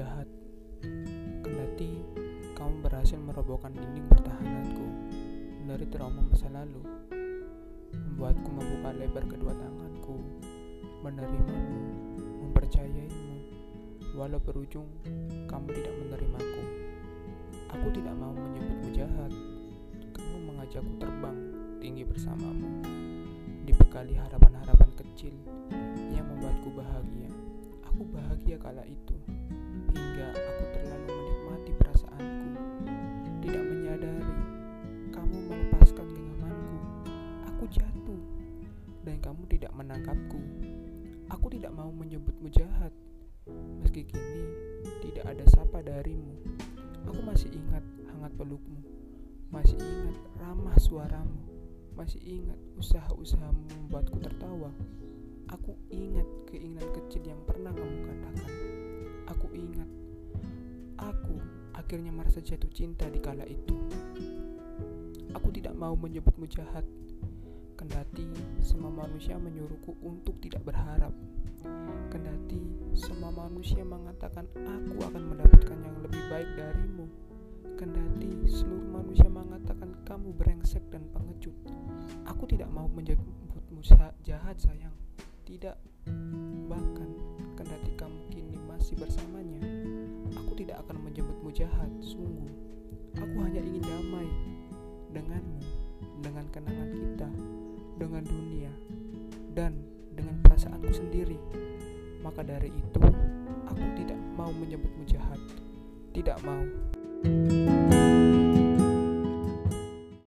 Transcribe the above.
jahat. Kendati kamu berhasil merobohkan dinding pertahananku dari trauma masa lalu, membuatku membuka lebar kedua tanganku, menerimamu, mempercayaimu, walau berujung kamu tidak menerimaku. Aku tidak mau menyebutmu jahat. Kamu mengajakku terbang tinggi bersamamu, dibekali harapan-harapan kecil yang membuatku bahagia. Aku bahagia kala itu. Aku jatuh, dan kamu tidak menangkapku. Aku tidak mau menyebutmu jahat, meski kini tidak ada sapa darimu. Aku masih ingat hangat pelukmu, masih ingat ramah suaramu, masih ingat usaha-usahamu membuatku tertawa. Aku ingat keinginan kecil yang pernah kamu katakan. Aku ingat, aku akhirnya merasa jatuh cinta di kala itu. Aku tidak mau menyebutmu jahat, kendati semua manusia menyuruhku untuk tidak berharap. Kendati semua manusia mengatakan aku akan mendapatkan yang lebih baik darimu. Kendati seluruh manusia mengatakan kamu brengsek dan pengecut. Aku tidak mau menyebutmu jahat sayang. Tidak. Bahkan kendati kamu kini masih bersamanya, aku tidak akan menyebutmu jahat, sungguh. Aku hanya ingin damai denganmu, dengan dunia, dan dengan perasaanku sendiri. Maka dari itu, aku tidak mau menyebutmu jahat. Tidak mau.